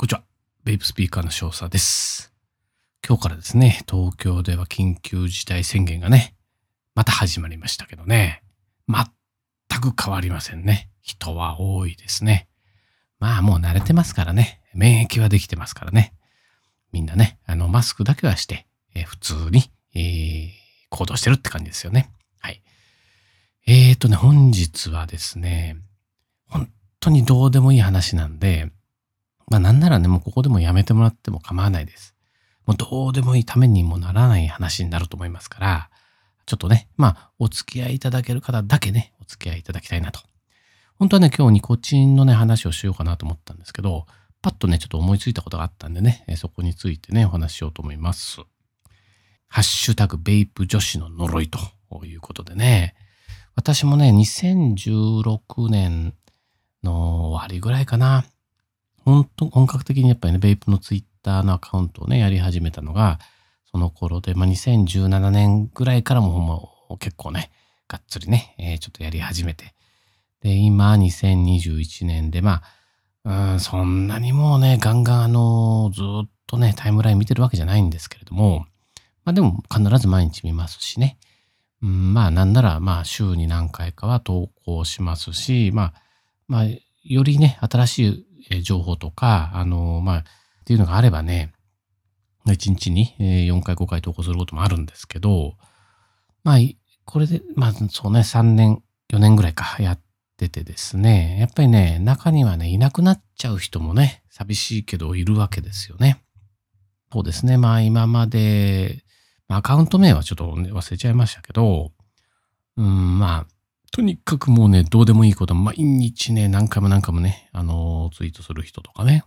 こんにちは。ベイプスピーカーの少佐です。今日からですね、東京では緊急事態宣言がね、また始まりましたけどね、全く変わりませんね。人は多いですね。まあもう慣れてますからね、免疫はできてますからね。みんなね、あの、マスクだけはして、え、普通に、えー、行動してるって感じですよね。はい。えーとね、本日はですね、本当にどうでもいい話なんで、まあなんならね、もうここでもやめてもらっても構わないです。もうどうでもいいためにもならない話になると思いますから、ちょっとね、まあお付き合いいただける方だけね、お付き合いいただきたいなと。本当はね、今日ニコチンのね、話をしようかなと思ったんですけど、パッとね、ちょっと思いついたことがあったんでね、そこについてね、お話ししようと思います。ハッシュタグベイプ女子の呪いということでね、私もね、2016年の終わりぐらいかな、本当、本格的にやっぱりね、ベイプのツイッターのアカウントをね、やり始めたのが、その頃で、まあ、2017年ぐらいからももう結構ね、がっつりね、えー、ちょっとやり始めて。で、今、2021年で、まあ、うん、そんなにもうね、ガンガンあの、ずっとね、タイムライン見てるわけじゃないんですけれども、まあでも必ず毎日見ますしね。うん、まあなんなら、まあ週に何回かは投稿しますし、まあ、まあ、よりね、新しい情報とか、あの、まあ、っていうのがあればね、1日に4回5回投稿することもあるんですけど、まあ、これで、まあそうね、3年、4年ぐらいかやっててですね、やっぱりね、中にはね、いなくなっちゃう人もね、寂しいけどいるわけですよね。そうですね、まあ今まで、アカウント名はちょっと、忘れちゃいましたけど、うん、まあ、とにかくもうね、どうでもいいこと、毎日ね、何回も何回もね、あのー、ツイートする人とかね、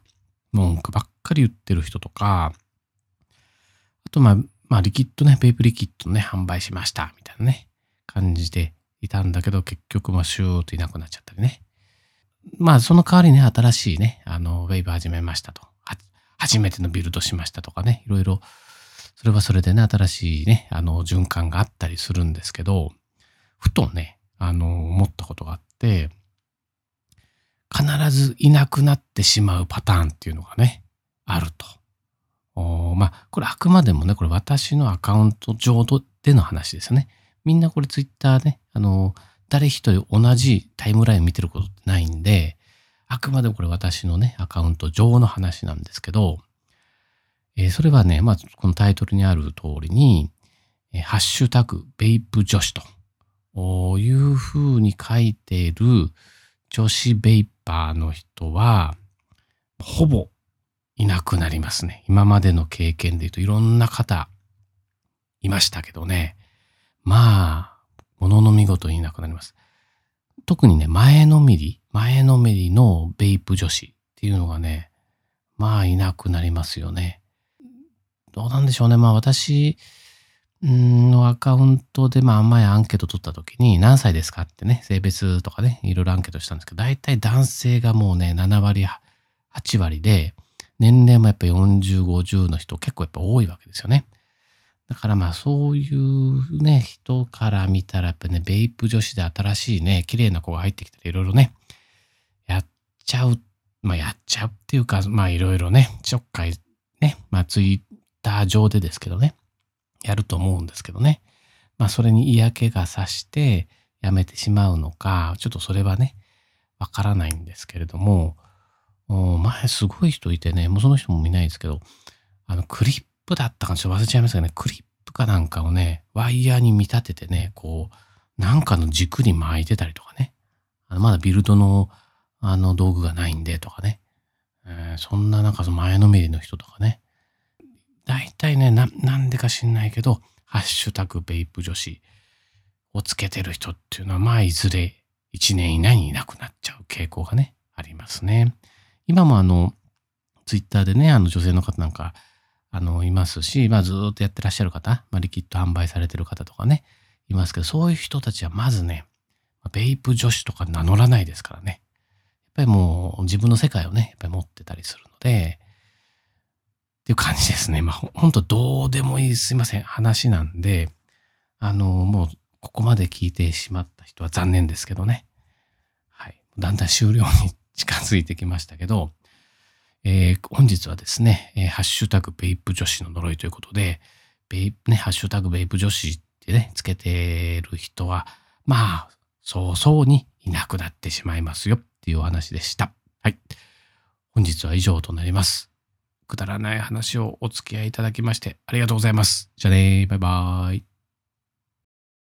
文句ばっかり言ってる人とか、あと、まあ、まあ、リキッドね、ペープリキッドね、販売しました、みたいなね、感じでいたんだけど、結局、まあ、シューッといなくなっちゃったりね。まあ、その代わりね、新しいね、あの、ウェイブ始めましたと。初めてのビルドしましたとかね、いろいろ、それはそれでね、新しいね、あの、循環があったりするんですけど、ふとね、あの、思ったことがあって、必ずいなくなってしまうパターンっていうのがね、あると。おまあ、これあくまでもね、これ私のアカウント上での話ですよね。みんなこれツイッターね、あの、誰一人同じタイムライン見てることってないんで、あくまでもこれ私のね、アカウント上の話なんですけど、えー、それはね、まあ、このタイトルにある通りに、え、ハッシュタグ、ベイプ女子というふうに書いている女子ベイパーの人は、ほぼいなくなりますね。今までの経験で言うといろんな方いましたけどね。まあ、ものの見事にいなくなります。特にね、前のめり、前のめりのベイプ女子っていうのがね、まあいなくなりますよね。どうなんでしょうね。まあ私、のアカウントで、まあ、前アンケート取った時に、何歳ですかってね、性別とかね、いろいろアンケートしたんですけど、大体男性がもうね、7割、8割で、年齢もやっぱ40、50の人結構やっぱ多いわけですよね。だからまあそういうね、人から見たらやっぱね、ベイプ女子で新しいね、綺麗な子が入ってきたらいろいろね、やっちゃう、まあやっちゃうっていうか、まあいろいろね、ちょっかいね、まあツイッター上でですけどね、やると思うんですけどね。まあそれに嫌気がさしてやめてしまうのか、ちょっとそれはね、わからないんですけれども、前すごい人いてね、もうその人も見ないですけど、あのクリップだったかちょっと忘れちゃいましたけどね、クリップかなんかをね、ワイヤーに見立ててね、こう、なんかの軸に巻いてたりとかね、あのまだビルドのあの道具がないんでとかね、えー、そんななんかその前のめりの人とかね、大体ねな、なんでか知んないけど、ハッシュタグベイプ女子をつけてる人っていうのは、まあ、いずれ1年以内にいなくなっちゃう傾向がね、ありますね。今もあの、ツイッターでね、あの女性の方なんか、あの、いますし、まあ、ずっとやってらっしゃる方、まあ、リキッド販売されてる方とかね、いますけど、そういう人たちはまずね、ベイプ女子とか名乗らないですからね。やっぱりもう自分の世界をね、やっぱり持ってたりするので、っていう感じですね。まあ、ほんとどうでもいい、すいません、話なんで、あの、もう、ここまで聞いてしまった人は残念ですけどね。はい。だんだん終了に近づいてきましたけど、えー本日はですね、えーハッシュタグベイプ女子の呪いということで、ベイプね、ハッシュタグベイプ女子ってね、つけてる人は、まあ、早々にいなくなってしまいますよっていうお話でした。はい。本日は以上となります。くだらない話をお付き合いいただきましてありがとうございます。じゃあねバイバーイ。